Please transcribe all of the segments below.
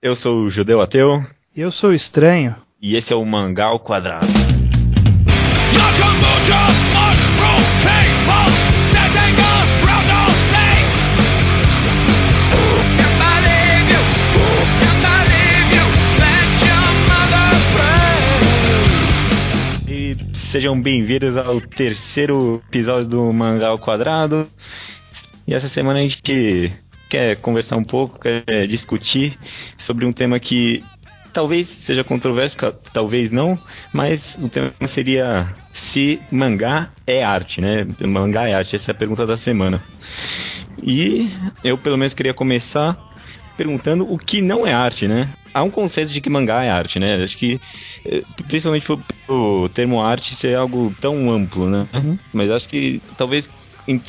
Eu sou o Judeu Ateu. Eu sou estranho. E esse é o Mangal Quadrado. E sejam bem-vindos ao terceiro episódio do Mangal Quadrado. E essa semana a gente quer conversar um pouco, quer discutir sobre um tema que talvez seja controverso, talvez não, mas o tema seria se mangá é arte, né? Mangá é arte, essa é a pergunta da semana. E eu pelo menos queria começar perguntando o que não é arte, né? Há um conceito de que mangá é arte, né? Acho que, eh, principalmente o termo arte ser algo tão amplo, né? Uhum. Mas acho que talvez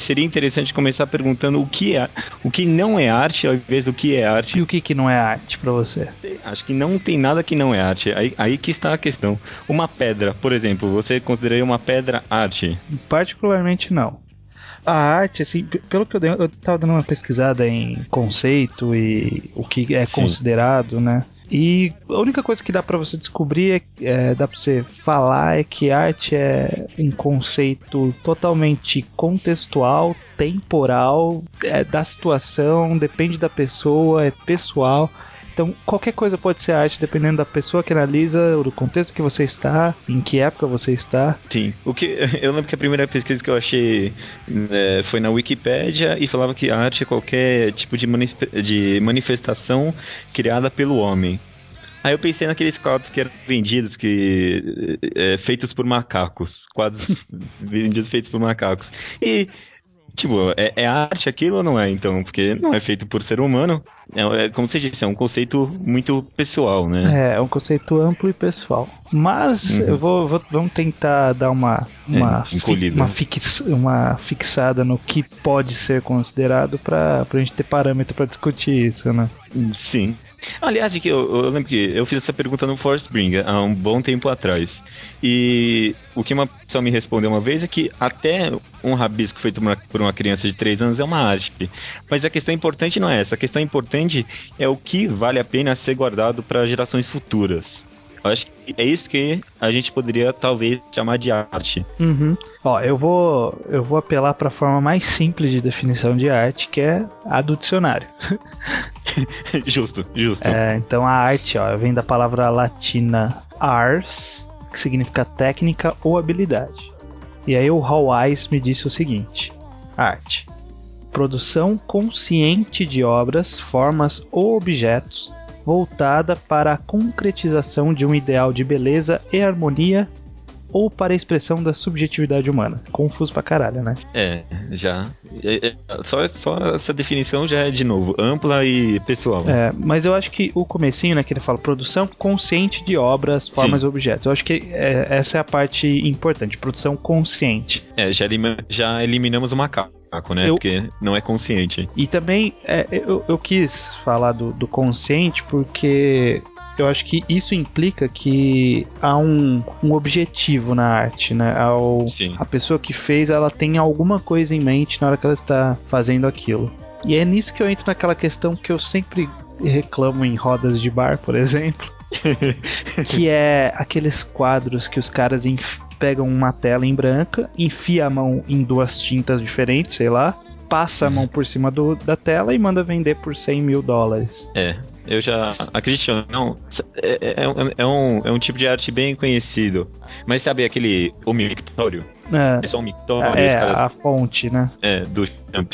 seria interessante começar perguntando o que é, o que não é arte ao invés do que é arte. E o que, que não é arte para você? Acho que não tem nada que não é arte. Aí, aí que está a questão. Uma pedra, por exemplo, você consideraria uma pedra arte? Particularmente não a arte, assim, pelo que eu dei, eu tava dando uma pesquisada em conceito e o que é Sim. considerado, né? E a única coisa que dá para você descobrir, é, é, dá para você falar, é que arte é um conceito totalmente contextual, temporal, é da situação, depende da pessoa, é pessoal. Então, qualquer coisa pode ser arte, dependendo da pessoa que analisa, do contexto que você está, em que época você está. Sim. O que eu lembro que a primeira pesquisa que eu achei é, foi na Wikipédia e falava que arte é qualquer tipo de, de manifestação criada pelo homem. Aí eu pensei naqueles quadros que eram vendidos, que é, feitos por macacos. Quadros vendidos feitos por macacos. E Tipo, é, é, arte aquilo ou não é, então? Porque não é feito por ser humano. É, é, como você disse, é um conceito muito pessoal, né? É, é um conceito amplo e pessoal. Mas uhum. eu vou, vou, vamos tentar dar uma uma, é, fi, uma, fix, uma fixada no que pode ser considerado para a gente ter parâmetro para discutir isso, né? Sim. Aliás, que eu, eu, lembro que eu fiz essa pergunta no Force Spring há um bom tempo atrás. E o que uma pessoa me respondeu uma vez é que até um rabisco feito por uma criança de 3 anos é uma arte. Mas a questão importante não é essa. A questão importante é o que vale a pena ser guardado para gerações futuras. Eu acho que é isso que a gente poderia talvez chamar de arte. Uhum. Ó, eu vou eu vou apelar para a forma mais simples de definição de arte, que é a do dicionário. justo, justo. É, então a arte, ó, vem da palavra latina ars, que significa técnica ou habilidade. E aí o Hawais me disse o seguinte: arte produção consciente de obras, formas ou objetos voltada para a concretização de um ideal de beleza e harmonia ou para a expressão da subjetividade humana. Confuso pra caralho, né? É, já. É, é, só, só essa definição já é, de novo, ampla e pessoal. É, mas eu acho que o comecinho, né, que ele fala produção consciente de obras, formas e objetos. Eu acho que é, essa é a parte importante, produção consciente. É, já, elim já eliminamos o macaco né? Eu... Porque não é consciente. E também é, eu, eu quis falar do, do consciente porque eu acho que isso implica que há um, um objetivo na arte, né? Ao. A pessoa que fez, ela tem alguma coisa em mente na hora que ela está fazendo aquilo. E é nisso que eu entro naquela questão que eu sempre reclamo em rodas de bar, por exemplo. que é aqueles quadros que os caras pegam uma tela em branca, enfia a mão em duas tintas diferentes, sei lá, passa a mão por cima do, da tela e manda vender por 100 mil dólares. É, eu já acredito, não. É, é, é, é, um, é um tipo de arte bem conhecido. Mas sabe aquele. O mictório? É, é só um mictório. É, cara, a fonte, né? É, do Champ.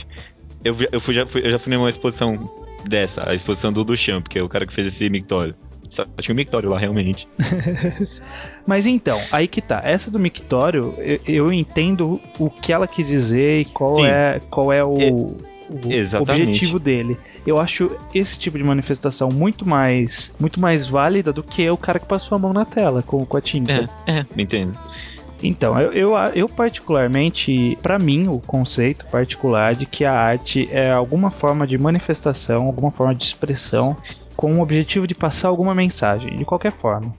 Eu, eu, fui, já, fui, eu já fui numa exposição dessa, a exposição do Duchamp, que é o cara que fez esse mictório. Só tinha um mictório lá, realmente. Mas então, aí que tá. Essa do mictório, eu, eu entendo o que ela quis dizer e qual é qual é o, é, o objetivo dele eu acho esse tipo de manifestação muito mais muito mais válida do que o cara que passou a mão na tela com, com a tinta. É, é, entendo. Então, eu, eu, eu particularmente, para mim, o conceito particular de que a arte é alguma forma de manifestação, alguma forma de expressão com o objetivo de passar alguma mensagem, de qualquer forma.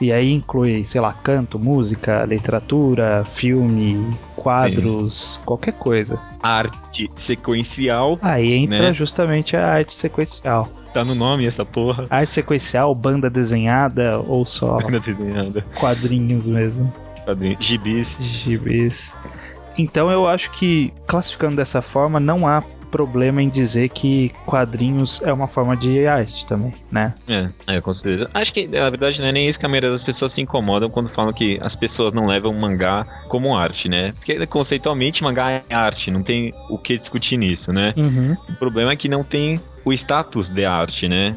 E aí inclui, sei lá, canto, música, literatura, filme, quadros, Sim. qualquer coisa. Arte sequencial. Aí entra né? justamente a arte sequencial. Tá no nome essa porra. Arte sequencial, banda desenhada ou só banda desenhada. quadrinhos mesmo. Quadrinhos. Gibis. Gibis. Então eu acho que classificando dessa forma não há problema em dizer que quadrinhos é uma forma de arte também, né? É, é, com certeza. Acho que na verdade não é nem isso que a maioria das pessoas se incomodam quando falam que as pessoas não levam mangá como arte, né? Porque conceitualmente mangá é arte, não tem o que discutir nisso, né? Uhum. O problema é que não tem o status de arte, né?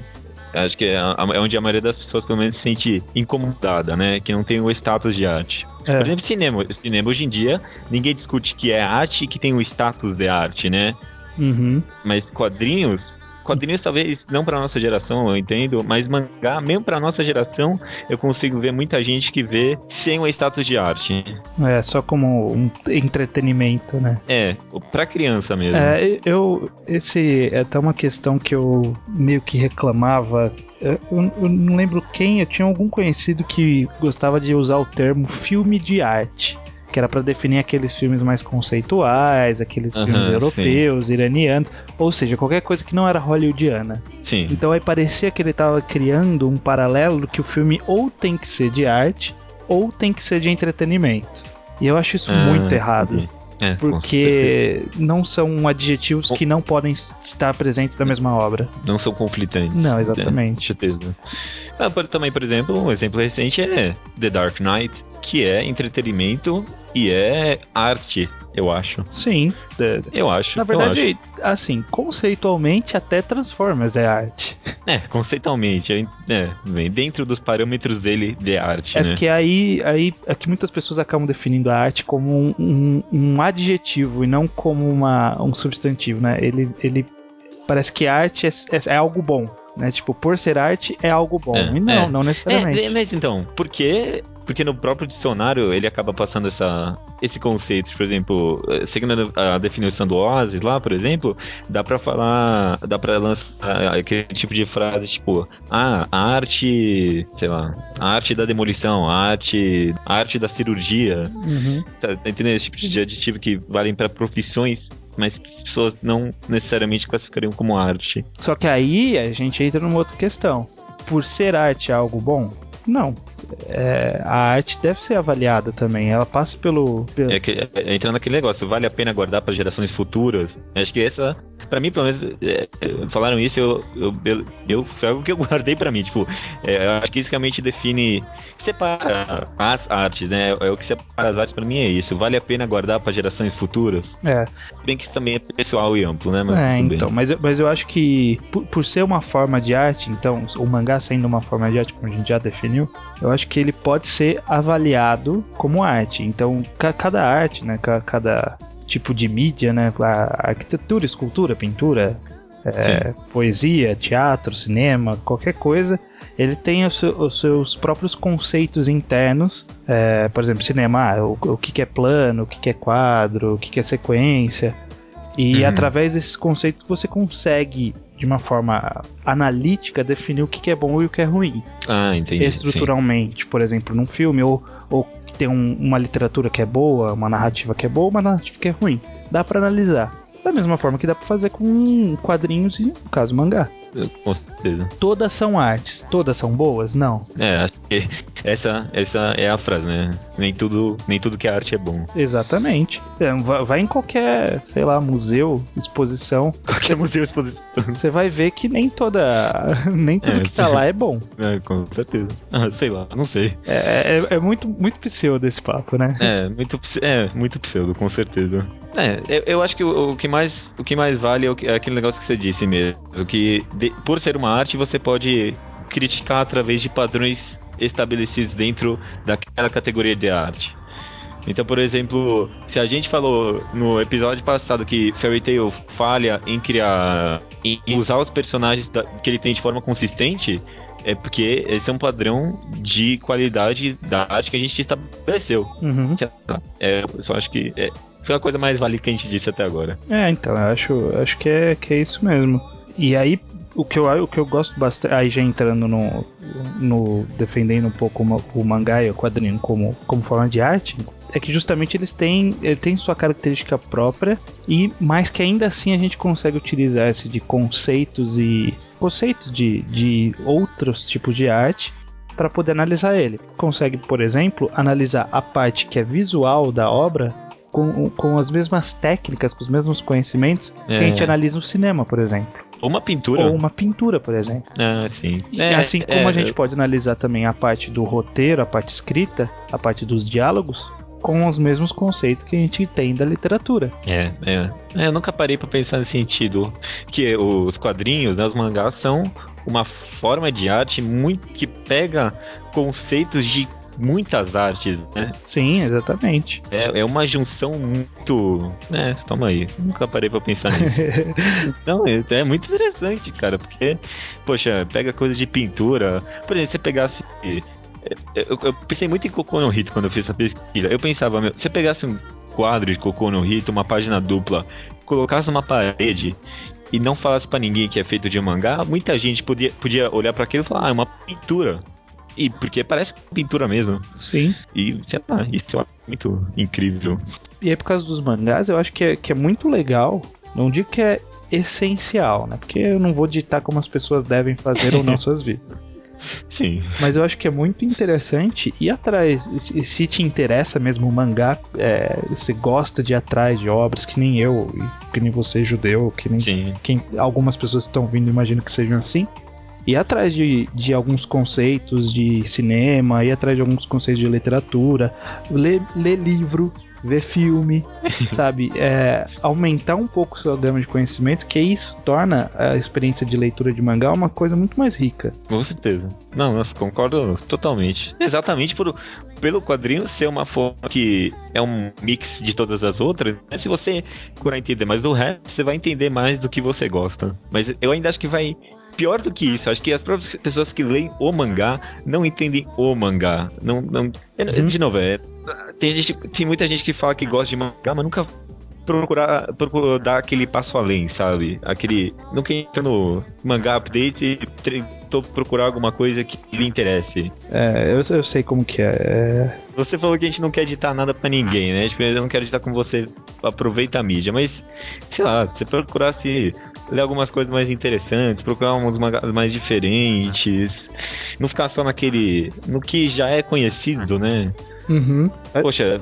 Acho que é, é onde a maioria das pessoas pelo menos se sente incomodada, né? Que não tem o status de arte. É. Por exemplo, cinema. Cinema hoje em dia, ninguém discute que é arte e que tem o status de arte, né? Uhum. Mas quadrinhos, quadrinhos talvez não para nossa geração, eu entendo, mas mangá, mesmo para nossa geração, eu consigo ver muita gente que vê sem o status de arte. É, só como um entretenimento, né? É, para criança mesmo. É, eu esse é até uma questão que eu meio que reclamava eu, eu, não lembro quem, eu tinha algum conhecido que gostava de usar o termo filme de arte que era para definir aqueles filmes mais conceituais, aqueles uhum, filmes europeus, sim. iranianos, ou seja, qualquer coisa que não era hollywoodiana. Sim. Então aí parecia que ele estava criando um paralelo que o filme ou tem que ser de arte ou tem que ser de entretenimento. E eu acho isso ah, muito errado. É, porque não são adjetivos que não podem estar presentes na mesma obra. Não são conflitantes. Não, exatamente. É, certeza. Ah, também, por exemplo, um exemplo recente é The Dark Knight, que é entretenimento e é arte, eu acho. Sim. Eu acho. Na verdade, assim, conceitualmente até Transformers é arte. É, conceitualmente, é, é dentro dos parâmetros dele de arte, é né? porque aí, aí é que muitas pessoas acabam definindo a arte como um, um, um adjetivo e não como uma, um substantivo, né? Ele, ele parece que arte é, é, é algo bom. Né? Tipo, por ser arte é algo bom. É, e não, é. não necessariamente. É, mas então, por que porque no próprio dicionário ele acaba passando essa, esse conceito. Por exemplo, seguindo a definição do Ozzy lá, por exemplo, dá pra falar, dá pra lançar aquele tipo de frase tipo, ah, a arte, sei lá, a arte da demolição, a arte, a arte da cirurgia. Uhum. Tá, tá entendendo? Esse tipo de adjetivo que valem para profissões mas as pessoas não necessariamente classificariam como arte. Só que aí a gente entra numa outra questão. Por ser arte algo bom? Não é, a arte deve ser avaliada também. Ela passa pelo. pelo... É, que, é, entrando naquele negócio, vale a pena guardar para gerações futuras? Acho que essa, para mim, pelo menos, é, é, falaram isso, eu, eu, eu, foi algo que eu guardei para mim. Tipo, é, eu acho que isso realmente define. Separa as artes, né? É o que separa as artes para mim é isso. Vale a pena guardar para gerações futuras? É. Bem que isso também é pessoal e amplo, né? Mas é, então. Mas, mas eu acho que, por, por ser uma forma de arte, então, o mangá sendo uma forma de arte, como a gente já definiu, eu acho que ele pode ser avaliado como arte. Então, cada arte, né, cada tipo de mídia, né, a arquitetura, escultura, pintura, é, poesia, teatro, cinema, qualquer coisa, ele tem os, os seus próprios conceitos internos. É, por exemplo, cinema, ah, o, o que, que é plano, o que, que é quadro, o que, que é sequência. E uhum. através desses conceitos você consegue, de uma forma analítica, definir o que é bom e o que é ruim. Ah, entendi. Estruturalmente, sim. por exemplo, num filme, ou, ou tem um, uma literatura que é boa, uma narrativa que é boa, uma narrativa que é ruim. Dá para analisar. Da mesma forma que dá para fazer com quadrinhos e, no caso, mangá. Com certeza. Todas são artes, todas são boas? Não. É, essa, essa é a frase, né? Nem tudo, nem tudo que é arte é bom. Exatamente. É, vai em qualquer, sei lá, museu, exposição. Qualquer museu, exposição. Você vai ver que nem toda. Nem tudo é, que tá lá é bom. É, com certeza. Ah, sei lá, não sei. É, é, é, muito, muito pseudo esse papo, né? É, muito, é, muito pseudo, com certeza. É, eu, eu acho que o, o, que mais, o que mais vale é, o, é aquele negócio que você disse mesmo. Que de, por ser uma arte, você pode criticar através de padrões estabelecidos dentro daquela categoria de arte. Então, por exemplo, se a gente falou no episódio passado que Fairy Tail falha em criar, em usar os personagens da, que ele tem de forma consistente, é porque esse é um padrão de qualidade da arte que a gente estabeleceu. Uhum. É, eu só acho que é, foi a coisa mais válida que a gente disse até agora. É, então, eu acho, acho que, é, que é isso mesmo. E aí, o que eu, o que eu gosto bastante, aí já entrando no, no defendendo um pouco o mangá e o quadrinho como, como forma de arte, é que justamente eles têm, ele tem sua característica própria e mais que ainda assim a gente consegue utilizar-se de conceitos e conceitos de, de outros tipos de arte para poder analisar ele. Consegue, por exemplo, analisar a parte que é visual da obra com, com as mesmas técnicas, com os mesmos conhecimentos é. que a gente é. analisa no cinema, por exemplo. Ou uma pintura. Ou uma pintura, por exemplo. Ah, sim. E é, assim como é, a gente pode analisar também a parte do roteiro, a parte escrita, a parte dos diálogos, com os mesmos conceitos que a gente tem da literatura. É, é. é eu nunca parei para pensar nesse sentido. Que os quadrinhos, né, os mangás são uma forma de arte muito que pega conceitos de muitas artes, né? Sim, exatamente. É, é uma junção muito. né? toma aí. Nunca parei pra pensar nisso. Não, é, é, muito interessante, cara, porque, poxa, pega coisa de pintura. Por exemplo, você pegasse. Eu, eu pensei muito em Cocô no Hito quando eu fiz essa pesquisa. Eu pensava, meu, se você pegasse um quadro de Cocô no Hito, uma página dupla, colocasse numa parede e não falasse para ninguém que é feito de mangá, muita gente podia, podia olhar para aquilo e falar, ah, é uma pintura. E porque parece pintura mesmo. Sim. E, sei lá, isso é muito incrível. E aí, por causa dos mangás, eu acho que é, que é muito legal. Não digo que é essencial, né? Porque eu não vou ditar como as pessoas devem fazer ou não suas vidas. Sim. Mas eu acho que é muito interessante ir atrás. Se, se te interessa mesmo o mangá, é, você gosta de ir atrás de obras que nem eu, que nem você, judeu, que nem quem, algumas pessoas que estão vindo, imagino que sejam assim ir atrás de, de alguns conceitos de cinema, ir atrás de alguns conceitos de literatura, ler, ler livro, ver filme, sabe? É, aumentar um pouco sua gama de conhecimento, que isso torna a experiência de leitura de mangá uma coisa muito mais rica. Com certeza. Não, eu concordo totalmente. Exatamente por, pelo quadrinho ser uma forma que é um mix de todas as outras, né? se você procurar entender mais do resto, você vai entender mais do que você gosta. Mas eu ainda acho que vai pior do que isso, acho que as próprias pessoas que leem o mangá não entendem o mangá. Não, não, uhum. De novo, é, tem, gente, tem muita gente que fala que gosta de mangá, mas nunca procurar, procurar dar aquele passo além, sabe? Aquele. Nunca entra no mangá update e tentou procurar alguma coisa que lhe interesse. É, eu, eu sei como que é. é. Você falou que a gente não quer editar nada para ninguém, né? Tipo, eu não quero editar com você, aproveita a mídia, mas sei lá, se procurasse ler algumas coisas mais interessantes, procurar uns mangás mais diferentes, não ficar só naquele. no que já é conhecido, né? Uhum. Poxa,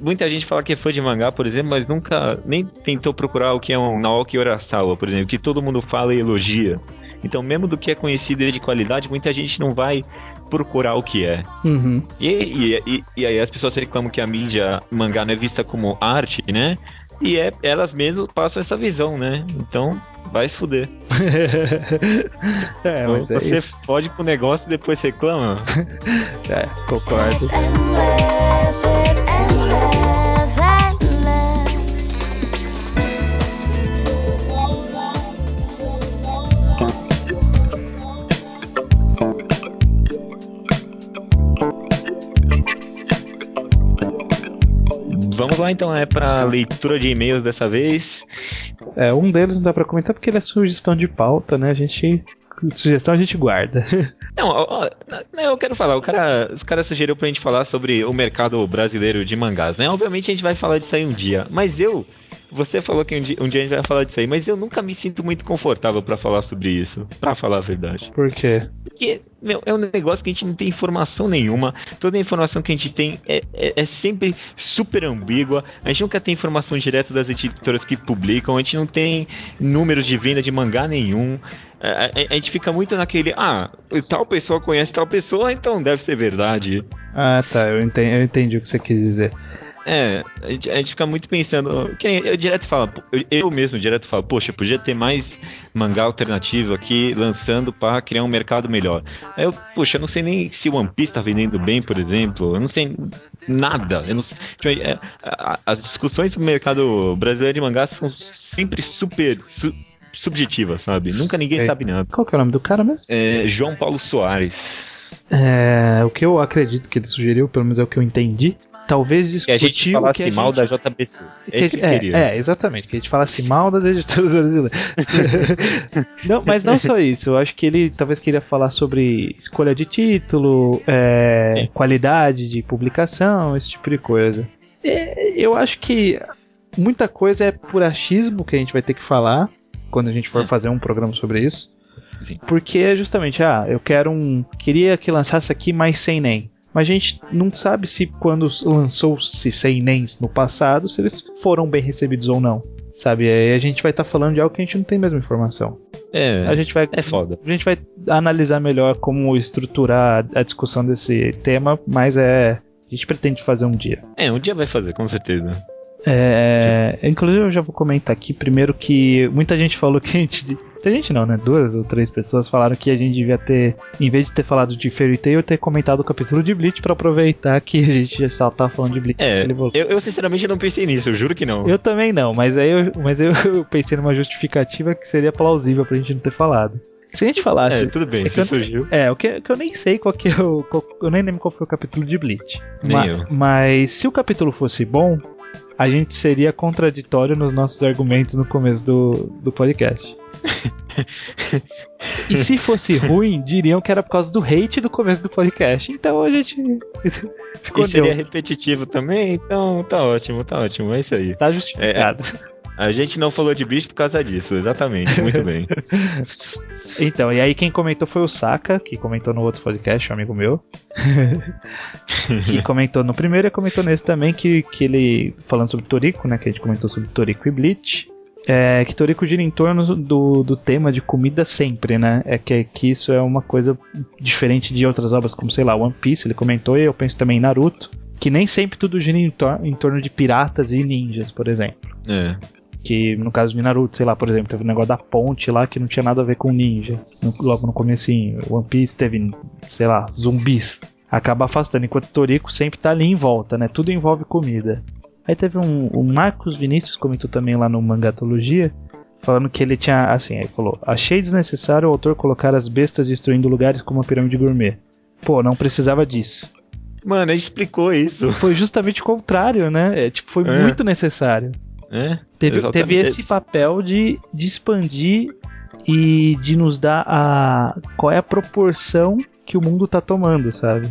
muita gente fala que é fã de mangá, por exemplo, mas nunca nem tentou procurar o que é um Naoki Urasawa, por exemplo, que todo mundo fala e elogia. Então, mesmo do que é conhecido e de qualidade, muita gente não vai procurar o que é. Uhum. E, e, e, e, aí as pessoas reclamam que a mídia mangá não é vista como arte, né? E é, elas mesmas passam essa visão, né? Então, vai se fuder. é, então, você isso. pode pro negócio e depois reclama. é, concordo. Vamos lá então, é para leitura de e-mails dessa vez. É, um deles não dá para comentar porque ele é sugestão de pauta, né? A gente sugestão a gente guarda. Não, ó, ó, eu quero falar, o cara, os caras sugeriu pra gente falar sobre o mercado brasileiro de mangás, né? Obviamente a gente vai falar disso aí um dia, mas eu você falou que um dia, um dia, a gente vai falar disso aí, mas eu nunca me sinto muito confortável para falar sobre isso, para falar a verdade. Por quê? Porque, meu, é um negócio que a gente não tem informação nenhuma. Toda a informação que a gente tem é, é, é sempre super ambígua. A gente nunca tem informação direta das editoras que publicam. A gente não tem números de venda de mangá nenhum. A, a, a, gente fica muito naquele, ah, tal pessoa conhece tal pessoa, então deve ser verdade. Ah, tá, eu entendi, eu entendi o que você quis dizer. É, a gente, a gente fica muito pensando. Que eu direto falo, eu, eu mesmo direto falo, poxa, podia ter mais mangá alternativo aqui lançando para criar um mercado melhor. Aí eu, poxa, eu não sei nem se o One Piece tá vendendo bem, por exemplo. Eu não sei nada. Eu não sei, tipo, é, as discussões sobre o mercado brasileiro de mangá são sempre super. Su, subjetivas, sabe? Nunca ninguém sabe nada. Qual que é o nome do cara mesmo? É João Paulo Soares. É, o que eu acredito que ele sugeriu, pelo menos é o que eu entendi, talvez discutir que a gente falasse que a mal gente... da JBC. É, que, é, é, exatamente. Que a gente falasse mal das editoras brasileiras. não, mas não só isso. Eu acho que ele talvez queria falar sobre escolha de título, é, qualidade de publicação, esse tipo de coisa. É, eu acho que muita coisa é por achismo que a gente vai ter que falar quando a gente for fazer um programa sobre isso. Porque é justamente, ah, eu quero um. Queria que lançasse aqui mais sem nem. Mas a gente não sabe se quando lançou-se sem nens no passado, se eles foram bem recebidos ou não. Sabe? Aí a gente vai estar tá falando de algo que a gente não tem mesma informação. É, a gente vai, é foda. A gente vai analisar melhor como estruturar a discussão desse tema, mas é. A gente pretende fazer um dia. É, um dia vai fazer, com certeza. É, inclusive eu já vou comentar aqui primeiro que muita gente falou que a gente. Muita gente não, né? Duas ou três pessoas falaram que a gente devia ter, em vez de ter falado de Fairy Tail, ter comentado o capítulo de Bleach para aproveitar que a gente já estava tá falando de Bleach. É, eu, eu, sinceramente não pensei nisso, eu juro que não. Eu também não, mas aí eu, mas eu, eu pensei numa justificativa que seria plausível pra gente não ter falado. Se a gente falasse. É, tudo bem, é que eu, surgiu. É, o que, que, eu nem sei qual que é o. Qual, eu nem lembro qual foi o capítulo de Bleach. Nem eu. Mas se o capítulo fosse bom, a gente seria contraditório nos nossos argumentos no começo do, do podcast. e se fosse ruim, diriam que era por causa do hate do começo do podcast. Então a gente ficou E seria repetitivo também, então tá ótimo, tá ótimo, é isso aí. Tá justificado. É, a gente não falou de bicho por causa disso, exatamente, muito bem. Então, e aí quem comentou foi o Saka, que comentou no outro podcast, um amigo meu. que comentou no primeiro e comentou nesse também, que, que ele, falando sobre Toriko, né, que a gente comentou sobre Toriko e Bleach, é, que Toriko gira em torno do, do tema de comida sempre, né? É que, que isso é uma coisa diferente de outras obras, como, sei lá, One Piece, ele comentou, e eu penso também em Naruto, que nem sempre tudo gira em, tor em torno de piratas e ninjas, por exemplo. É. Que no caso de Naruto, sei lá, por exemplo, teve um negócio da ponte lá que não tinha nada a ver com ninja. No, logo no comecinho. One Piece teve, sei lá, zumbis. Acaba afastando, enquanto Toriko sempre tá ali em volta, né? Tudo envolve comida. Aí teve um. O Marcos Vinícius comentou também lá no Mangatologia. Falando que ele tinha. Assim, aí falou: Achei desnecessário o autor colocar as bestas destruindo lugares como a pirâmide gourmet. Pô, não precisava disso. Mano, ele explicou isso. Foi justamente o contrário, né? É, tipo, foi é. muito necessário. É, teve, teve esse papel de, de expandir e de nos dar a qual é a proporção que o mundo tá tomando, sabe?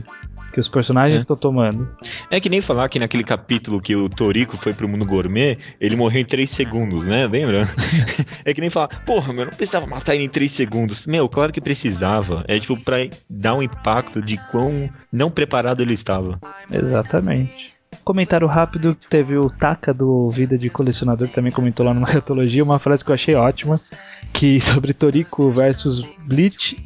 Que os personagens estão é. tomando. É que nem falar que naquele capítulo que o Toriko foi pro mundo gourmet, ele morreu em 3 segundos, né? Lembra? é que nem falar, porra, meu, não precisava matar ele em 3 segundos. Meu, claro que precisava. É tipo pra dar um impacto de quão não preparado ele estava. Exatamente. Comentário rápido, teve o Taka do Vida de Colecionador também comentou lá numa retologia uma frase que eu achei ótima, que sobre Toriko versus Bleach,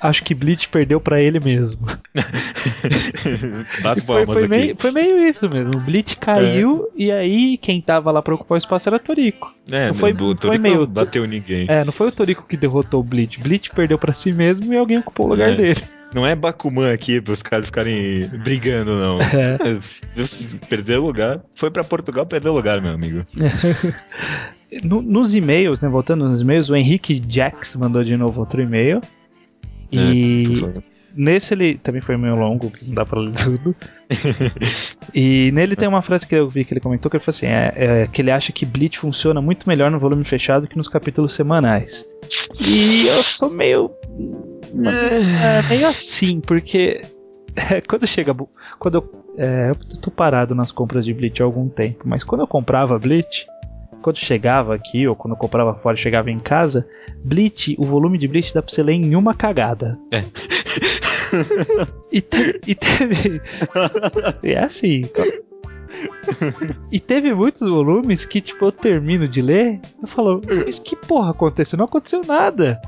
acho que Bleach perdeu para ele mesmo. foi, foi, meio, foi, meio, isso mesmo. O Bleach caiu é. e aí quem tava lá pra ocupar o espaço era Toriko. É, não foi, do, foi meio bateu ninguém. É, não foi o Toriko que derrotou o Bleach. Bleach perdeu para si mesmo e alguém ocupou o lugar é. dele. Não é Bakuman aqui pros caras ficarem brigando, não. É. Perdeu lugar. Foi para Portugal, perdeu lugar, meu amigo. no, nos e-mails, né? Voltando nos e-mails, o Henrique Jax mandou de novo outro e-mail. E é, nesse ele também foi meio longo, não dá pra ler tudo. e nele tem uma frase que eu vi que ele comentou que ele falou assim: é, é, que ele acha que Bleach funciona muito melhor no volume fechado que nos capítulos semanais. E eu sou meio é, meio assim, porque é, quando chega. Quando eu, é, eu tô parado nas compras de Bleach há algum tempo, mas quando eu comprava Bleach, quando chegava aqui, ou quando eu comprava fora e chegava em casa, Bleach, o volume de Bleach dá pra você ler em uma cagada. É. e, te, e teve. é assim. E teve muitos volumes que, tipo, eu termino de ler, eu falo, mas que porra aconteceu? Não aconteceu nada.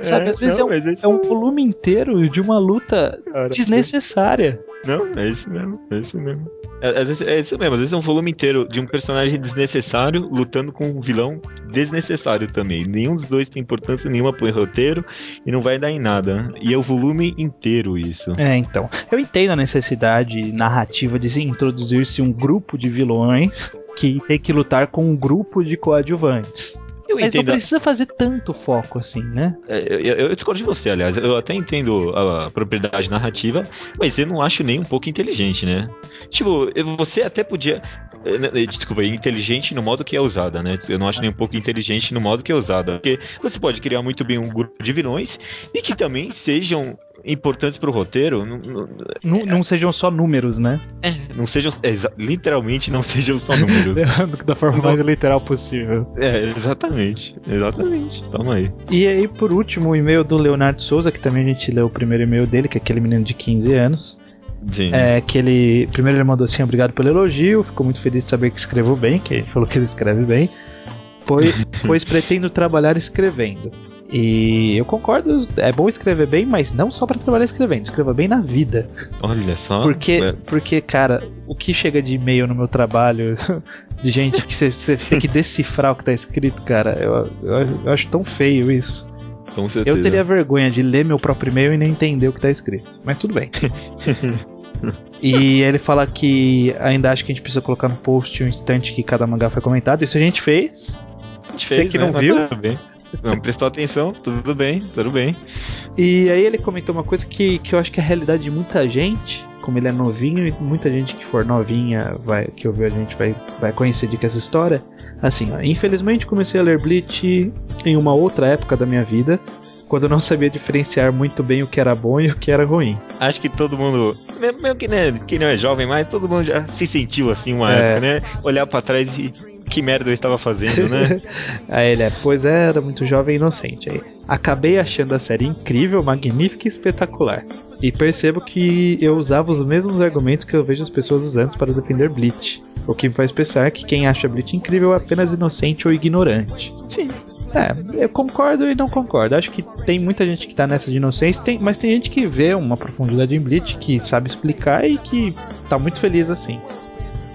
Sabe, é, às vezes não, é, um, é, um, volume inteiro de uma luta Cara, desnecessária. Não, é isso mesmo, é isso mesmo. É, às vezes, é isso mesmo, às vezes é um volume inteiro de um personagem desnecessário lutando com um vilão desnecessário também. Nenhum dos dois tem importância nenhuma pro roteiro e não vai dar em nada. E é o volume inteiro isso. É, então. Eu entendo a necessidade narrativa de introduzir-se um grupo de vilões que tem que lutar com um grupo de coadjuvantes. Eu Mas entendo. não precisa fazer tanto foco assim, né? É, eu, eu, discordo de você, aliás. Eu até entendo a propriedade narrativa, mas eu não acho nem um pouco inteligente, né? Tipo, você até podia. Né, eh, desculpa, inteligente no modo que é usada, né? Eu não acho nem um pouco inteligente no modo que é usada. Porque você pode criar muito bem um grupo de vilões e que também sejam importantes pro roteiro. Não, não, não sejam só números, né? É, não sejam. É, literalmente não sejam só números. da forma mais literal possível. É, exatamente. Exatamente. Toma aí. E aí, por último, o e-mail do Leonardo Souza, que também a gente leu o primeiro e-mail dele, que é aquele menino de 15 anos. Sim. É, que ele. Primeiro ele mandou assim, obrigado pelo elogio, ficou muito feliz de saber que escreveu bem, que ele falou que ele escreve bem. Pois, pois pretendo trabalhar escrevendo. E eu concordo, é bom escrever bem, mas não só para trabalhar escrevendo, escreva bem na vida. Olha só. Porque, é. porque cara, o que chega de e-mail no meu trabalho, de gente que você tem que decifrar o que tá escrito, cara, eu, eu, eu acho tão feio isso. Eu teria vergonha de ler meu próprio e-mail e nem entender o que tá escrito. Mas tudo bem. e ele fala que ainda acha que a gente precisa colocar no post um instante que cada mangá foi comentado. Isso a gente fez. A gente fez, Você que né? não viu. Não prestou atenção, tudo bem, tudo bem. E aí ele comentou uma coisa que, que eu acho que é a realidade de muita gente, como ele é novinho, e muita gente que for novinha, vai, que ouviu a gente, vai, vai conhecer de que essa história. Assim, ó, infelizmente comecei a ler Bleach em uma outra época da minha vida, quando eu não sabia diferenciar muito bem o que era bom e o que era ruim. Acho que todo mundo, mesmo que, né, que não é jovem mais, todo mundo já se sentiu assim uma é. época, né? Olhar para trás e que merda eu estava fazendo, né? Aí ele é, pois é, era muito jovem e inocente. Aí, acabei achando a série incrível, magnífica e espetacular. E percebo que eu usava os mesmos argumentos que eu vejo as pessoas usando para defender Bleach. O que me faz pensar que quem acha Bleach incrível é apenas inocente ou ignorante. Sim. É, eu concordo e não concordo. Acho que tem muita gente que tá nessa de inocência, tem, mas tem gente que vê uma profundidade em Bleach, que sabe explicar e que tá muito feliz assim.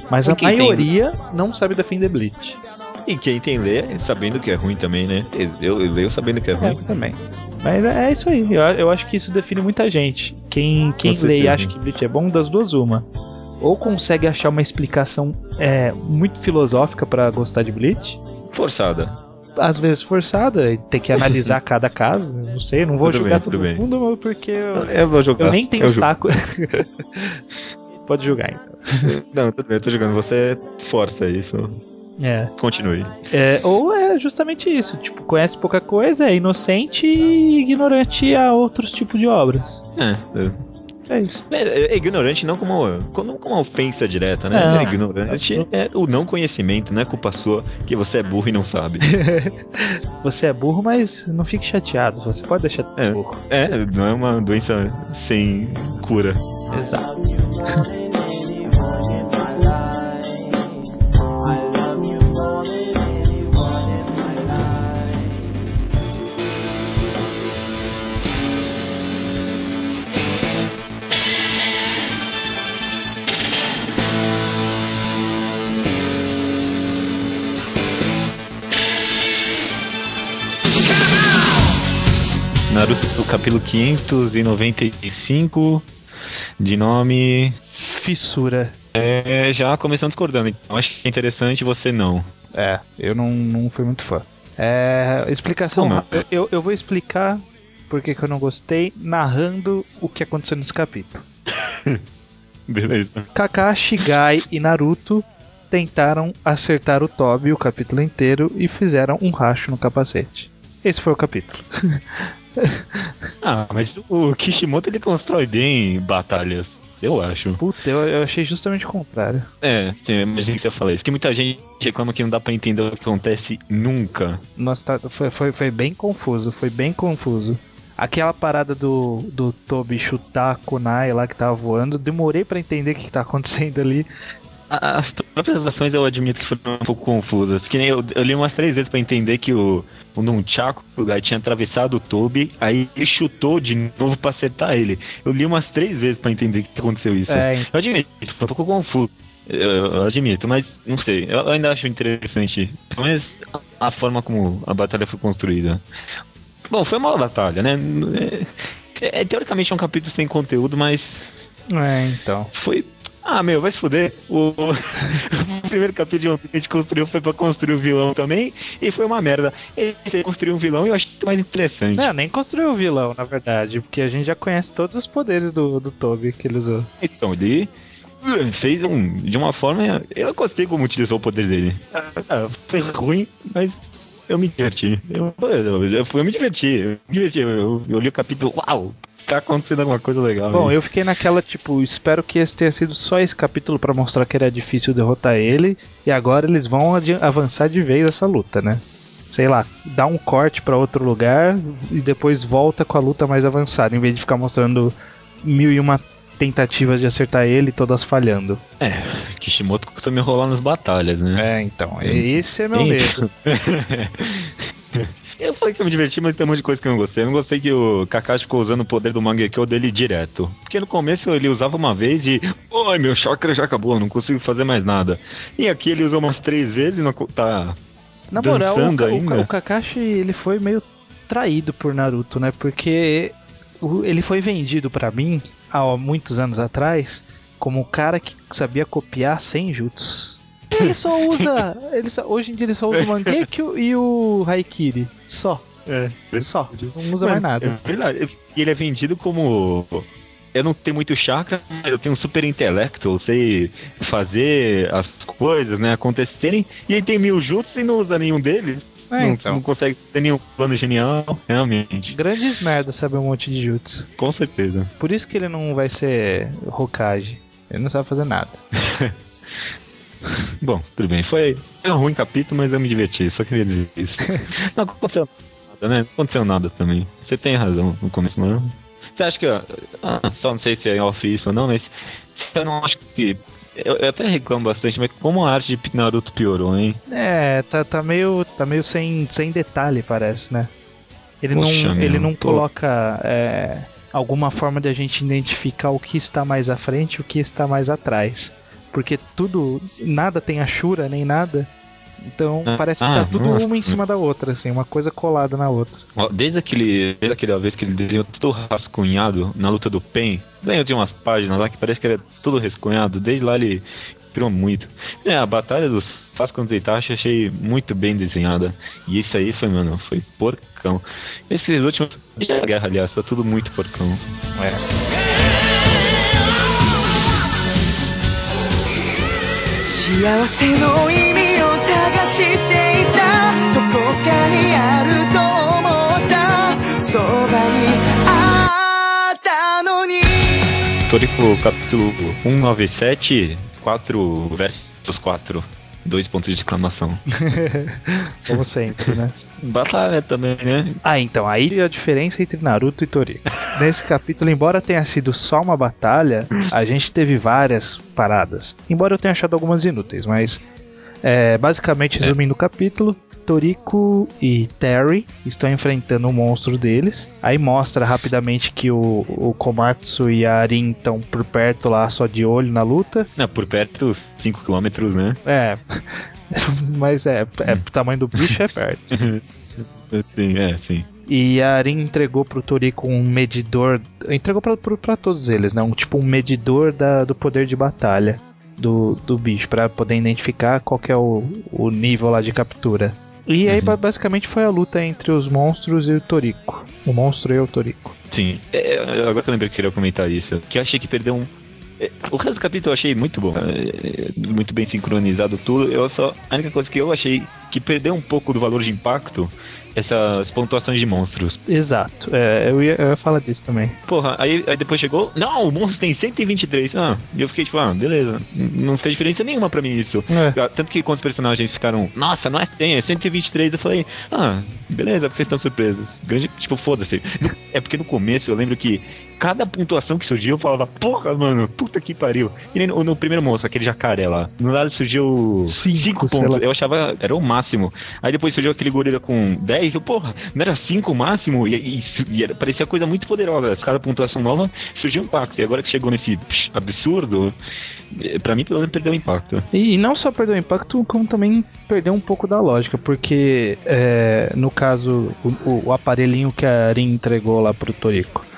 Mas a maioria tem... não sabe defender Bleach. E quem tem lê sabendo que é ruim também, né? Eu, eu leio sabendo que é ruim. É, também. Mas é, é, isso aí. Eu, eu, acho que isso define muita gente. Quem, quem lê e acha que Bleach é bom, das duas, uma. Ou consegue achar uma explicação é, muito filosófica para gostar de Bleach. Forçada às vezes forçada, tem que analisar cada caso, não sei, não vou tudo jogar bem, todo mundo porque eu, eu, vou jogar. eu nem tenho eu saco. Pode jogar então. Não, tudo bem, eu tô jogando, você força isso. É. Continue. É, ou é justamente isso, tipo, conhece pouca coisa, é inocente e ignorante a outros tipos de obras. É, é. É isso. É, é, ignorante não como, como, como uma ofensa direta, né? É, ignorante é o não conhecimento, não é culpa sua que você é burro e não sabe. você é burro, mas não fique chateado. Você pode deixar de ser é, burro. É, não é uma doença sem cura. Exato. Naruto, capítulo 595, de nome. Fissura. É, já começando discordando, então acho que é interessante você não. É, eu não, não fui muito fã. É, explicação. Eu, eu, eu vou explicar porque que eu não gostei, narrando o que aconteceu nesse capítulo. Beleza. Kakashi, Gai e Naruto tentaram acertar o Tobi o capítulo inteiro e fizeram um racho no capacete. Esse foi o capítulo. ah, mas o Kishimoto ele constrói bem batalhas. Eu acho. Puta, eu, eu achei justamente o contrário. É, imagina que você fala isso. Que muita gente reclama que não dá pra entender o que acontece nunca. Nossa, tá, foi, foi, foi bem confuso, foi bem confuso. Aquela parada do, do Tobi chutar a Kunai lá que tava voando, demorei para entender o que, que tá acontecendo ali. As próprias ações eu admito que foram um pouco confusas. Que nem eu, eu li umas três vezes para entender que o, o Nunchaku o tinha atravessado o Toby, aí ele chutou de novo pra acertar ele. Eu li umas três vezes para entender que aconteceu isso. É, eu admito, foi um pouco confuso. Eu, eu, admito, mas não sei. Eu ainda acho interessante. Pelo menos a forma como a batalha foi construída. Bom, foi uma batalha, né? É, é, teoricamente é um capítulo sem conteúdo, mas. É, então. Foi. Ah, meu, vai se fuder. O... primeiro capítulo que a gente construiu foi pra construir o vilão também, e foi uma merda. E você construiu um vilão e eu achei mais interessante. Não, nem construiu o vilão, na verdade, porque a gente já conhece todos os poderes do, do Toby que ele usou. Então, ele fez um, de uma forma. Eu gostei como utilizou o poder dele. Ah, foi ruim, mas eu me diverti. Eu, eu, eu, eu me diverti. Eu me diverti. Eu, eu li o capítulo. Uau! Tá acontecendo alguma coisa legal. Bom, aí. eu fiquei naquela, tipo, espero que esse tenha sido só esse capítulo para mostrar que era difícil derrotar ele. E agora eles vão avançar de vez essa luta, né? sei lá, dá um corte para outro lugar e depois volta com a luta mais avançada, em vez de ficar mostrando mil e uma tentativas de acertar ele, todas falhando. É, Kishimoto costuma enrolar nas batalhas, né? É, então, esse é meu medo. Eu falei que eu me diverti, mas tem um monte de coisa que eu não gostei. Eu não gostei que o Kakashi ficou usando o poder do Mangekyo dele direto. Porque no começo ele usava uma vez e. Oi, meu chakra já acabou, não consigo fazer mais nada. E aqui ele usou umas três vezes e não tá. Na moral, o, ainda. o, o Kakashi ele foi meio traído por Naruto, né? Porque ele foi vendido para mim há muitos anos atrás como o cara que sabia copiar sem jutsus. Ele só usa. Ele só, hoje em dia ele só usa o Mangekyo e o Haikiri. Só. É. Só. Não usa mais nada. É verdade. Ele é vendido como. Eu não tenho muito chakra, mas eu tenho um super intelecto, eu sei fazer as coisas, né, acontecerem. E ele tem mil jutsus e não usa nenhum deles. É, não, então. não consegue ter nenhum plano genial, realmente. Grandes merdas sabe um monte de jutsu. Com certeza. Por isso que ele não vai ser Hokage. Ele não sabe fazer nada. Bom, tudo bem. Foi um ruim capítulo, mas eu me diverti. Só queria dizer isso. não aconteceu nada, né? Não aconteceu nada também. Você tem razão no começo, mas. Você acha que. Ah, só não sei se é off isso ou não, mas. Eu não acho que eu, eu, até reclamo bastante, mas como a arte de Naruto piorou, hein? É, tá, tá meio, tá meio sem, sem detalhe, parece, né? Ele Poxa, não, meu, ele não tô... coloca é, alguma forma de a gente identificar o que está mais à frente e o que está mais atrás. Porque tudo, nada tem a Shura nem nada. Então ah, parece que tá ah, tudo nossa. uma em cima da outra, assim, uma coisa colada na outra. Desde, aquele, desde aquela vez que ele desenhou tudo rascunhado na luta do Pen, ganhou de umas páginas lá que parece que era tudo rascunhado, desde lá ele inspirou muito. É, a batalha dos Faz contra Itachi achei muito bem desenhada. E isso aí foi, mano, foi porcão. Esses últimos. Já a guerra, aliás, tá tudo muito porcão. É. 幸せの意味を探していたどこかにあると思ったそばにあったのに Tórico capítulo 197 4 versus 4 Dois pontos de exclamação. Como sempre, né? Batalha também, né? Ah, então, aí a diferença entre Naruto e Toriko. Nesse capítulo, embora tenha sido só uma batalha, a gente teve várias paradas. Embora eu tenha achado algumas inúteis, mas é, basicamente, resumindo é. o capítulo, Toriko e Terry estão enfrentando o um monstro deles. Aí mostra rapidamente que o, o Komatsu e a Arin estão por perto lá, só de olho na luta. É, por perto, 5km, né? É. Mas é, é, o tamanho do bicho é perto. sim, é, sim. E a Arin entregou pro Toriko um medidor. Entregou para todos eles, né? Um, tipo um medidor da, do poder de batalha do, do bicho, para poder identificar qual é o, o nível lá de captura. E aí uhum. basicamente foi a luta entre os monstros e o Toriko. O monstro e o Toriko. Sim, é, agora que eu lembrei que queria comentar isso. Que eu achei que perdeu um. É, o resto do capítulo eu achei muito bom. É, muito bem sincronizado tudo. Eu só. A única coisa que eu achei que perdeu um pouco do valor de impacto essas pontuações de monstros. Exato, é, eu, ia, eu ia falar disso também. Porra, aí, aí depois chegou, não, o monstro tem 123. Ah, e eu fiquei tipo, ah, beleza, não fez diferença nenhuma pra mim isso. É. Tanto que quando os personagens ficaram, nossa, não é 100, é 123, eu falei, ah, beleza, porque vocês estão surpresos. Grande, tipo, foda-se. É porque no começo eu lembro que cada pontuação que surgiu, eu falava, porra, mano, puta que pariu. E no, no primeiro monstro, aquele jacaré lá, no lado surgiu 5 pontos. Eu achava, era o máximo. Aí depois surgiu aquele gorila com 10, eu, porra, não era 5 o máximo? E, e, e era, parecia coisa muito poderosa. Cada pontuação nova surgiu um impacto. E agora que chegou nesse psh, absurdo, eh, pra mim pelo menos perdeu o impacto. E, e, não só perdeu o impacto, como também perdeu um pouco da lógica, porque é, no caso, o, o aparelhinho que a Arin entregou lá pro Toriko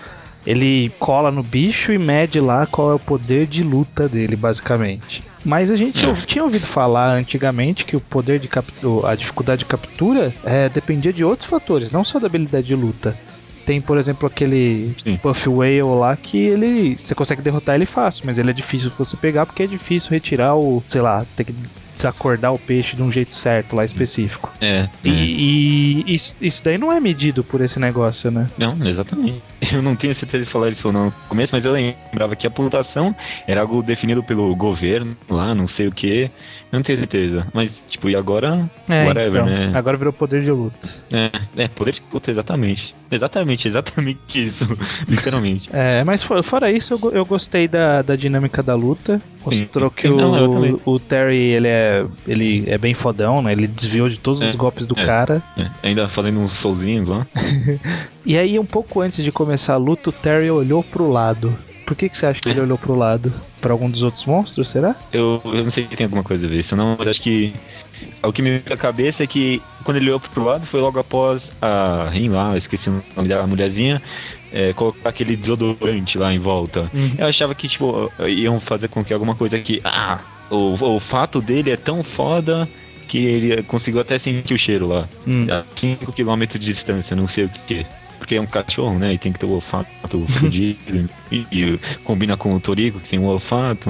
ele cola no bicho e mede lá qual é o poder de luta dele, basicamente. Mas a gente é. tinha ouvido falar antigamente que o poder de captura, a dificuldade de captura é, dependia de outros fatores, não só da habilidade de luta. Tem, por exemplo, aquele Sim. Puff Whale lá que ele. Você consegue derrotar ele fácil, mas ele é difícil você pegar porque é difícil retirar o. sei lá, ter que desacordar o peixe de um jeito certo lá específico. É. E, é. e isso, isso, daí não é medido por esse negócio, né? Não, exatamente. Eu não tenho certeza de falar isso no começo, mas eu lembrava que a pontuação era algo definido pelo governo lá, não sei o que. Não tenho certeza. Mas, tipo, e agora? É, Whatever, então, né? Agora virou poder de luta. É, é, poder de luta, exatamente. Exatamente, exatamente isso. Literalmente. É, mas fora isso, eu, eu gostei da, da dinâmica da luta. Mostrou Sim. que o, o, Terry, ele é, ele é bem fodão, né? Ele desviou de todos é, os golpes do é, cara. É. Ainda fazendo uns solzinhos lá. e aí, um pouco antes de começar a luta, o Terry olhou pro lado. Por que, que você acha que ele olhou pro lado? Para algum dos outros monstros, será? Eu, eu não sei se tem alguma coisa a ver isso, não, mas acho que o que me veio à cabeça é que quando ele olhou pro lado foi logo após a Rin lá, esqueci o nome da mulherzinha, é, colocar aquele desodorante lá em volta. Uhum. Eu achava que, tipo, iam fazer com que alguma coisa que. Ah, o, o fato dele é tão foda que ele conseguiu até sentir o cheiro lá. Hum. A 5km de distância, não sei o que porque é um cachorro, né? E tem que ter o olfato fudido. e, e, combina com o Torico, que tem um olfato.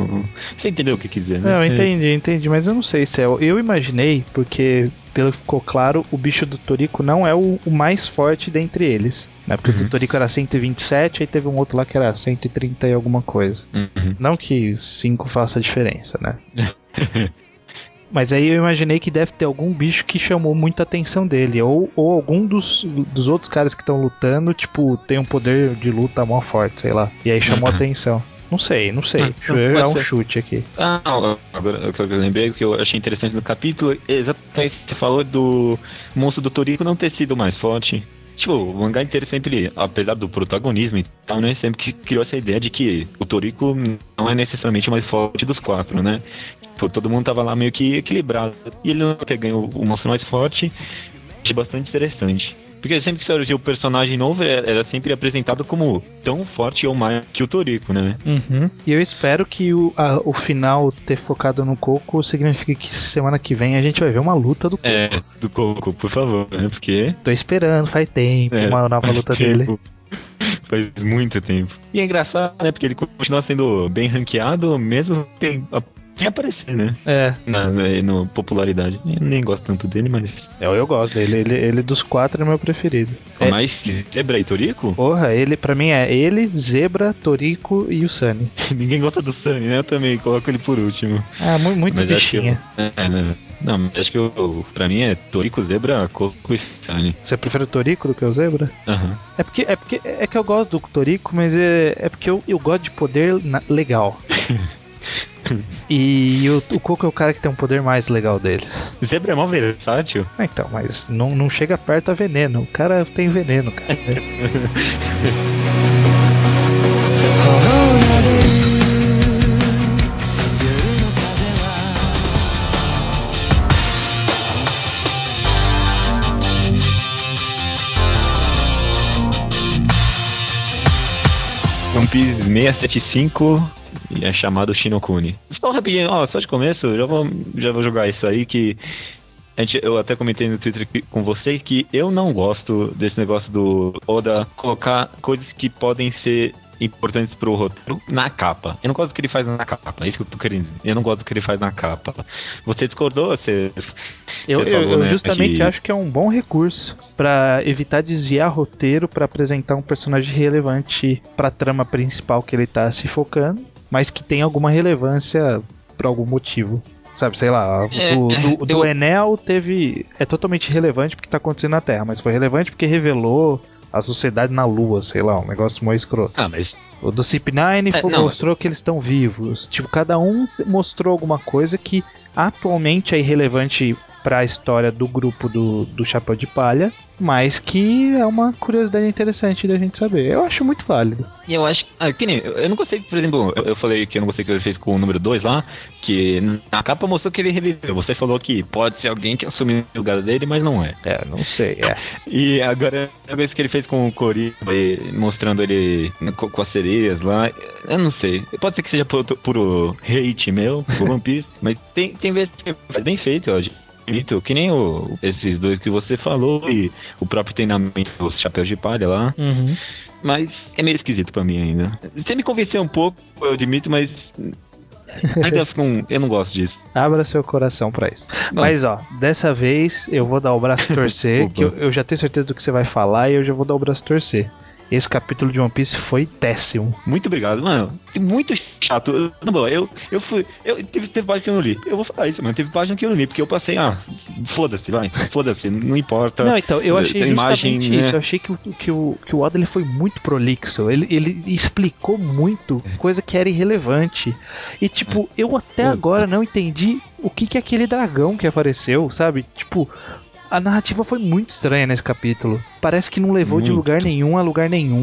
Você entendeu o que quiser, né? Não, entendi, entendi. Mas eu não sei, Céu. Eu imaginei, porque pelo que ficou claro, o bicho do Torico não é o, o mais forte dentre eles. Né? Porque uhum. o do Torico era 127, aí teve um outro lá que era 130 e alguma coisa. Uhum. Não que 5 faça diferença, né? Mas aí eu imaginei que deve ter algum bicho que chamou muita atenção dele. Ou, ou algum dos, dos outros caras que estão lutando, tipo, tem um poder de luta mó forte, sei lá. E aí chamou uhum. atenção. Não sei, não sei. Ah, é um ser. chute aqui. Ah, não, agora o que eu lembrei, o que eu achei interessante no capítulo, é exatamente você falou do monstro do Toriko não ter sido mais forte. Tipo, o mangá inteiro sempre, apesar do protagonismo e tal, né? Sempre criou essa ideia de que o Toriko não é necessariamente o mais forte dos quatro, né? Tipo, todo mundo tava lá meio que equilibrado. E ele não ter ganho o monstro mais forte, achei bastante interessante. Porque sempre que surgiu o personagem novo, é, era sempre apresentado como tão forte ou mais que o Toriko, né? Uhum. E eu espero que o, a, o final ter focado no Coco signifique que semana que vem a gente vai ver uma luta do Coco. É, do Coco, por favor, né? Porque. Tô esperando, faz tempo, é, uma nova luta tempo. dele. Faz muito tempo. E é engraçado, né? Porque ele continua sendo bem ranqueado, mesmo tem sem aparecer, né? É. Na, no popularidade. Eu nem gosto tanto dele, mas. É, eu gosto dele. Ele, ele dos quatro é meu preferido. É. Mais Zebra e Torico? Porra, ele pra mim é ele, Zebra, Torico e o Sunny. Ninguém gosta do Sunny, né? Eu também coloco ele por último. Ah, muito, muito mas bichinha. Eu, é, né? Não, mas acho que eu, pra mim é Torico, Zebra, Coco e Sunny. Você prefere o Torico do que o Zebra? Aham. Uhum. É porque, é porque é que eu gosto do Torico, mas é, é porque eu, eu gosto de poder na, legal. E o, o Coco é o cara que tem um poder mais legal deles. Zebra é mó versátil. É, então, mas não, não chega perto a veneno. O cara tem veneno, cara. One Piece 675 e é chamado Shinokuni. Só rapidinho, ó, só de começo, já vou, já vou jogar isso aí que a gente, eu até comentei no Twitter com você que eu não gosto desse negócio do Oda colocar coisas que podem ser importantes pro roteiro na capa. Eu não gosto do que ele faz na capa, é isso que eu tô querendo dizer. Eu não gosto do que ele faz na capa. Você discordou? Você. Eu, você falou, eu, eu né, justamente que... acho que é um bom recurso para evitar desviar roteiro para apresentar um personagem relevante para a trama principal que ele tá se focando, mas que tem alguma relevância por algum motivo. Sabe, sei lá, é, o do, do eu... Enel teve. É totalmente relevante porque tá acontecendo na Terra, mas foi relevante porque revelou a sociedade na Lua, sei lá, um negócio mais escroto. Ah, mas. O do CP9 é, mostrou que eles estão vivos. Tipo, cada um mostrou alguma coisa que atualmente é irrelevante para a história do grupo do, do Chapéu de Palha, mas que é uma curiosidade interessante da gente saber. Eu acho muito válido. E eu acho. Ah, que nem. Eu, eu não gostei, por exemplo, eu, eu, falei que eu não gostei que ele fez com o número 2 lá, que na capa mostrou que ele reviveu. Você falou que pode ser alguém que assumiu o lugar dele, mas não é. É, não sei, é. e agora, a vez que ele fez com o Cori, mostrando ele com a sereia ideias lá. Eu não sei. Pode ser que seja puro, puro hate meu, por One Piece, mas tem, tem vezes que é bem feito, ó. Bonito, que nem o, esses dois que você falou e o próprio treinamento dos chapéus de palha lá. Uhum. Mas é meio esquisito pra mim ainda. Você me convenceu um pouco, eu admito, mas Ainda. Eu não gosto disso. Abra seu coração para isso. Não. Mas, ó, dessa vez eu vou dar o braço torcer, que eu, eu, já tenho certeza do que você vai falar e eu já vou dar o braço torcer. Esse capítulo de One Piece foi péssimo. Muito obrigado, mano. Muito chato. Não, eu, eu fui. Eu, teve, teve página que eu não li. Eu vou falar isso, mano. Teve página que eu não li, porque eu passei, ah, foda-se, vai. Foda-se, não importa. Não, então, eu achei imagem, justamente isso. Né? Eu achei que, que, o, que o Oda ele foi muito prolixo. Ele, ele explicou muito coisa que era irrelevante. E, tipo, eu até agora não entendi o que, que é aquele dragão que apareceu, sabe? Tipo, a narrativa foi muito estranha nesse capítulo. Parece que não levou muito. de lugar nenhum a lugar nenhum,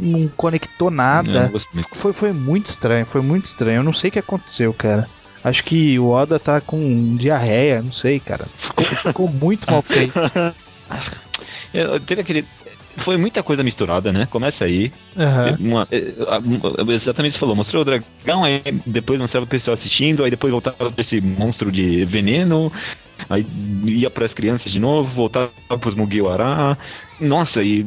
não conectou nada. Foi, foi muito estranho, foi muito estranho. Eu não sei o que aconteceu, cara. Acho que o Oda tá com diarreia, não sei, cara. Ficou, ficou muito mal feito. Eu, teve aquele, foi muita coisa misturada, né? Começa aí. Uhum. Uma, é, exatamente você falou, mostrou o dragão, aí depois mostrava o pessoal assistindo, aí depois voltava esse monstro de veneno, aí ia para as crianças de novo, voltava pros Mugiwara. Nossa, e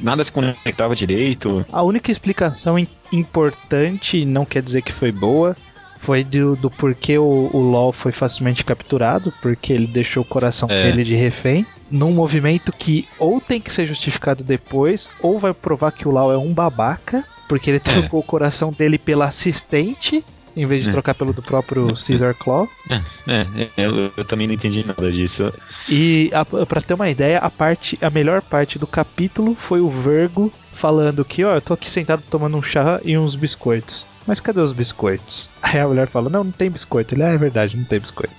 nada se conectava direito. A única explicação importante, não quer dizer que foi boa, foi do, do porquê o, o LOL foi facilmente capturado, porque ele deixou o coração é. dele de refém num movimento que ou tem que ser justificado depois, ou vai provar que o Lau é um babaca, porque ele é. trocou é. o coração dele pela assistente em vez de é. trocar pelo do próprio Caesar Claw. É, é, é eu, eu, também não entendi nada disso. E para ter uma ideia, a parte, a melhor parte do capítulo foi o Vergo falando que, ó, eu tô aqui sentado tomando um chá e uns biscoitos. Mas cadê os biscoitos? Aí a mulher fala, não, não tem biscoito. Ele, ah, é verdade, não tem biscoito.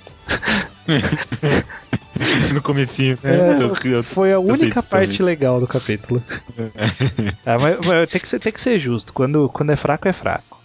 no comecinho, né? É, foi a única parte legal do capítulo. é, mas, mas tem, que ser, tem que ser justo. Quando, quando é fraco, é fraco.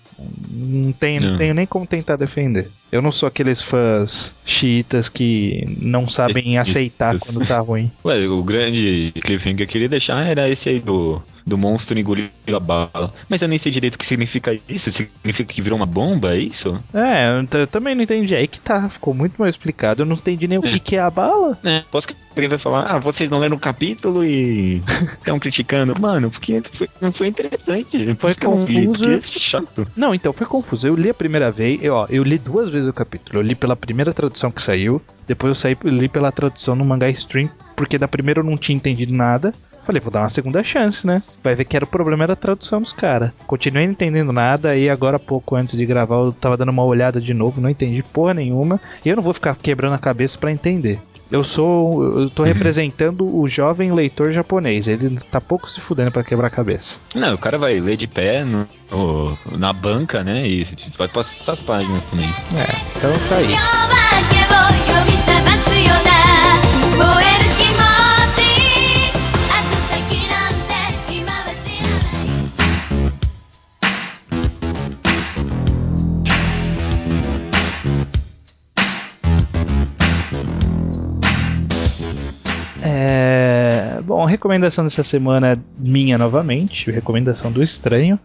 Não, tem, não. não tenho nem como tentar defender. Eu não sou aqueles fãs chiitas que não sabem aceitar quando tá ruim. Ué, o grande cliffhanger que eu queria deixar era esse aí do do monstro engoliu a bala. Mas eu nem sei direito o que significa isso. Significa que virou uma bomba, é isso? É, eu também não entendi. Aí que tá, ficou muito mal explicado. Eu não entendi nem o que, que é a bala. É, posso que alguém vai falar, ah, vocês não leram o capítulo e estão criticando. Mano, porque foi, não foi interessante. Foi confuso. É chato. Não, então, foi confuso. Eu li a primeira vez, eu, ó, eu li duas vezes o capítulo. Eu li pela primeira tradução que saiu, depois eu saí, li pela tradução no mangá stream, porque da primeira eu não tinha entendido nada. Falei, vou dar uma segunda chance, né? Vai ver que era o problema da tradução dos caras. Continuei não entendendo nada e agora pouco antes de gravar eu tava dando uma olhada de novo, não entendi porra nenhuma. E eu não vou ficar quebrando a cabeça para entender. Eu sou. Eu tô representando o jovem leitor japonês. Ele tá pouco se fudendo para quebrar a cabeça. Não, o cara vai ler de pé no, no, na banca, né? E vai passar as páginas também. É, então tá aí. Recomendação dessa semana é minha novamente, recomendação do estranho.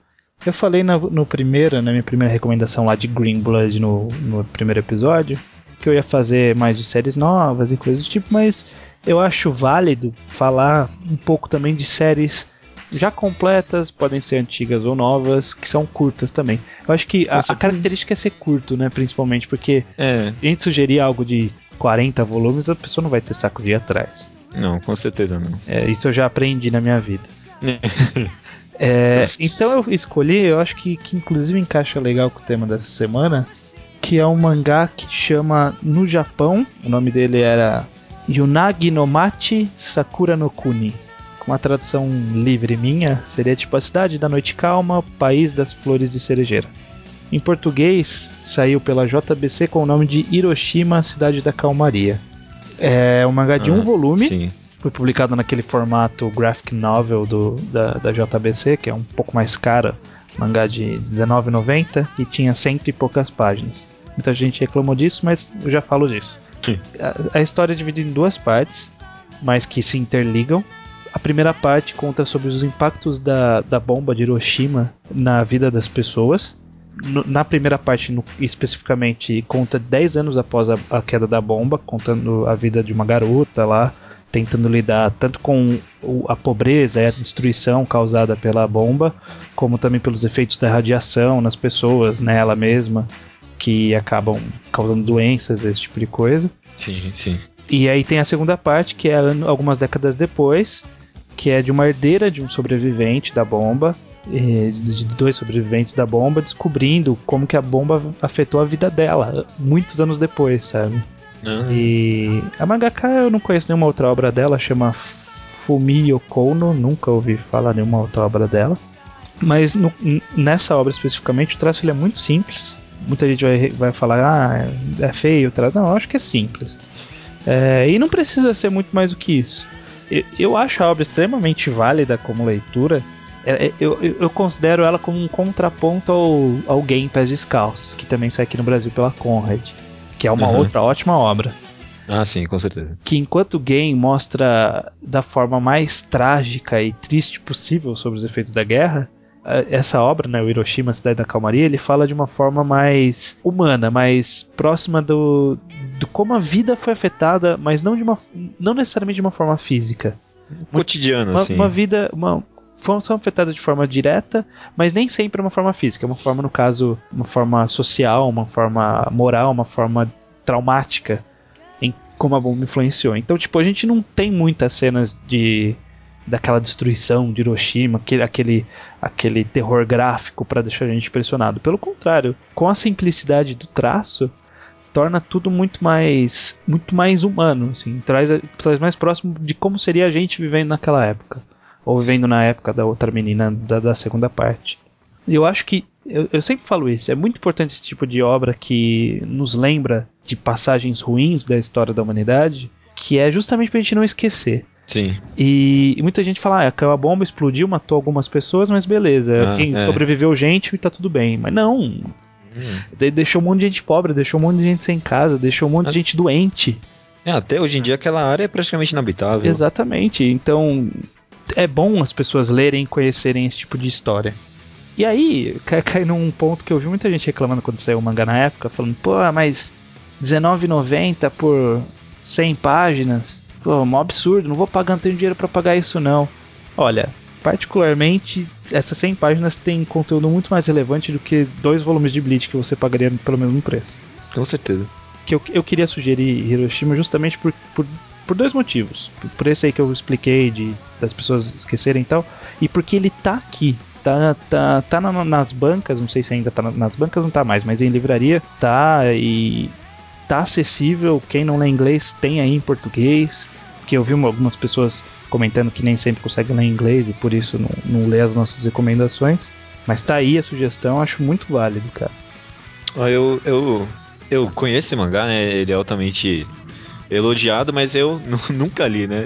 Eu falei na, no primeiro, na minha primeira recomendação lá de Green Blood no, no primeiro episódio, que eu ia fazer mais de séries novas e coisas do tipo, mas eu acho válido falar um pouco também de séries já completas, podem ser antigas ou novas, que são curtas também. Eu acho que a, a característica é ser curto, né? Principalmente, porque é. a gente sugerir algo de 40 volumes, a pessoa não vai ter saco de ir atrás. Não, com certeza não. É, isso eu já aprendi na minha vida. é, então eu escolhi, eu acho que, que inclusive encaixa legal com o tema dessa semana, que é um mangá que chama No Japão, o nome dele era Yunagi no Machi Sakura no Kuni. Com uma tradução livre minha, seria tipo a cidade da noite calma, país das flores de cerejeira. Em português, saiu pela JBC com o nome de Hiroshima, cidade da calmaria. É um mangá de ah, um volume. Sim. Foi publicado naquele formato graphic novel do, da, da JBC, que é um pouco mais caro. Mangá de R$19,90 e tinha cento e poucas páginas. Muita gente reclamou disso, mas eu já falo disso. A, a, história é dividida em duas partes, mas que se interligam. a primeira parte conta sobre os impactos da, da bomba de Hiroshima na vida das pessoas. No, na primeira parte, no, especificamente, conta 10 anos após a, a, queda da bomba, contando a vida de uma garota lá, tentando lidar tanto com a pobreza e a destruição causada pela bomba, como também pelos efeitos da radiação nas pessoas, nela mesma, que acabam causando doenças, esse tipo de coisa. Sim, sim. E aí tem a segunda parte, que é algumas décadas depois, que é de uma herdeira de um sobrevivente da bomba, de dois sobreviventes da bomba, descobrindo como que a bomba afetou a vida dela, muitos anos depois, sabe? Uhum. E a mangaka eu não conheço nenhuma outra obra dela, chama Fumio Kono, nunca ouvi falar nenhuma outra obra dela. Mas no, nessa obra especificamente o traço ele é muito simples. Muita gente vai, vai falar, ah, é feio o traço. Não, eu acho que é simples. É, e não precisa ser muito mais do que isso. Eu, eu acho a obra extremamente válida como leitura. É, é eu, eu, eu, considero ela como um contraponto ao, ao Game Pés Descalços, que também sai aqui no Brasil pela Conrad, que é uma uhum. outra ótima obra. Ah, sim, com certeza. Que enquanto o game mostra da forma mais trágica e triste possível sobre os efeitos da guerra, essa obra, né, o Hiroshima, Cidade da Calmaria, ele fala de uma forma mais humana, mais próxima do, do como a vida foi afetada, mas não de uma, não necessariamente de uma forma física. Cotidiano, uma, assim. Uma vida, uma são afetadas de forma direta, mas nem sempre uma forma física, uma forma no caso, uma forma social, uma forma moral, uma forma traumática em como a bomba influenciou. Então, tipo, a gente não tem muitas cenas de daquela destruição de Hiroshima, aquele, aquele, aquele terror gráfico para deixar a gente impressionado. Pelo contrário, com a simplicidade do traço, torna tudo muito mais muito mais humano, assim, traz, traz mais próximo de como seria a gente vivendo naquela época, ou vivendo na época da outra menina da, da segunda parte. E eu acho que eu, eu sempre falo isso, é muito importante esse tipo de obra que nos lembra de passagens ruins da história da humanidade, que é justamente pra gente não esquecer. Sim. E, e, muita gente fala, ah, a bomba explodiu, matou algumas pessoas, mas beleza. Ah, Quem é. sobreviveu gente e tá tudo bem. Mas não. Hum. deixou um monte de gente pobre, deixou um monte de gente sem casa, deixou um monte de gente doente. É, até hoje em dia aquela área é praticamente inabitável. Exatamente. Então é bom as pessoas lerem e conhecerem esse tipo de história. E aí, cai, cai num ponto que eu vi muita gente reclamando quando saiu o mangá na época, falando, pô, mas R$19,90 por 100 páginas Pô, um absurdo, não vou pagar, não tenho dinheiro para pagar isso não. Olha, particularmente, essas 100 páginas têm conteúdo muito mais relevante do que dois volumes de Bleach que você pagaria pelo mesmo preço. Com certeza. Que eu, eu queria sugerir Hiroshima justamente por, por, por dois motivos. Por, esse aí que eu expliquei, de das pessoas esquecerem e tal, e porque ele tá aqui. Tá, tá, tá na, nas bancas, não sei se ainda tá nas bancas, não tá mais, mas em livraria tá e tá acessível. Quem não lê inglês tem aí em português. Porque eu vi algumas pessoas comentando que nem sempre conseguem ler inglês e por isso não, não lê as nossas recomendações. Mas tá aí a sugestão, acho muito válido, cara. Eu, eu, eu conheço esse mangá, né? Ele é altamente elogiado, mas eu nunca li, né?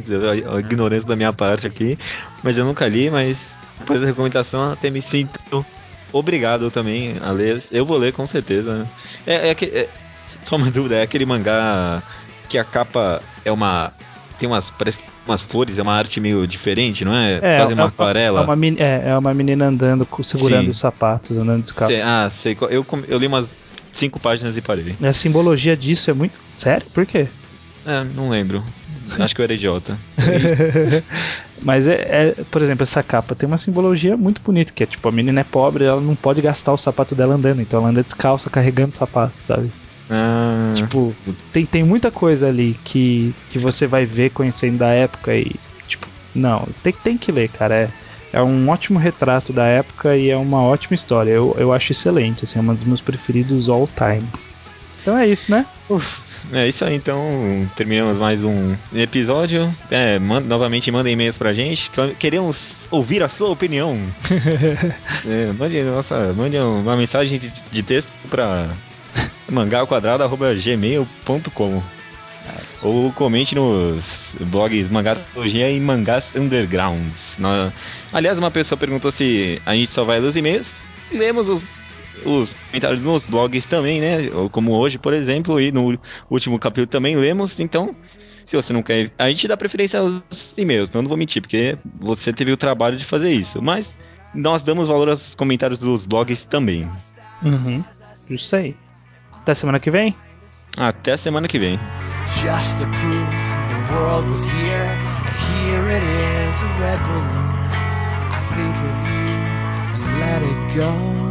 A, a ignorância da minha parte aqui, mas eu nunca li, mas depois da recomendação até me sinto obrigado também a ler. Eu vou ler com certeza. Né? É, é, é, só uma dúvida, é aquele mangá que a capa é uma. Tem umas. Parece umas flores, é uma arte meio diferente, não é? É, Quase uma é, aquarela. É uma, é, é uma menina andando, segurando Sim. os sapatos, andando descalço. Ah, sei. Eu, eu li umas cinco páginas e parei. A simbologia disso é muito. Sério? Por quê? É, não lembro. Acho que eu era idiota. Mas é, é, por exemplo, essa capa tem uma simbologia muito bonita, que é tipo, a menina é pobre, ela não pode gastar o sapato dela andando, então ela anda descalça carregando o sapato, sabe? Ah. Tipo, tem, tem muita coisa ali que, que você vai ver conhecendo da época e, tipo, não, tem, tem que ler, cara. É, é um ótimo retrato da época e é uma ótima história. Eu, eu acho excelente, assim, é um dos meus preferidos all time. Então é isso, né? Uf. É isso aí, então terminamos mais um episódio. É, manda, novamente mandem e-mails pra gente. Queremos ouvir a sua opinião. é, mande, nossa, mande uma mensagem de, de texto pra mangaquadrado.gmail.com ou comente nos blogs Mangatologia e Mangás Undergrounds. Aliás, uma pessoa perguntou se a gente só vai ler os e-mails. Lemos os, os comentários nos blogs também, né? Como hoje, por exemplo, e no último capítulo também lemos. Então, Se você não quer. A gente dá preferência aos e-mails, não vou mentir, porque você teve o trabalho de fazer isso. Mas nós damos valor aos comentários dos blogs também. Uhum. Isso aí. Até semana que vem? Até a semana que vem. Just to prove the world was here, and here it is, a red balloon. I think of you and let it go.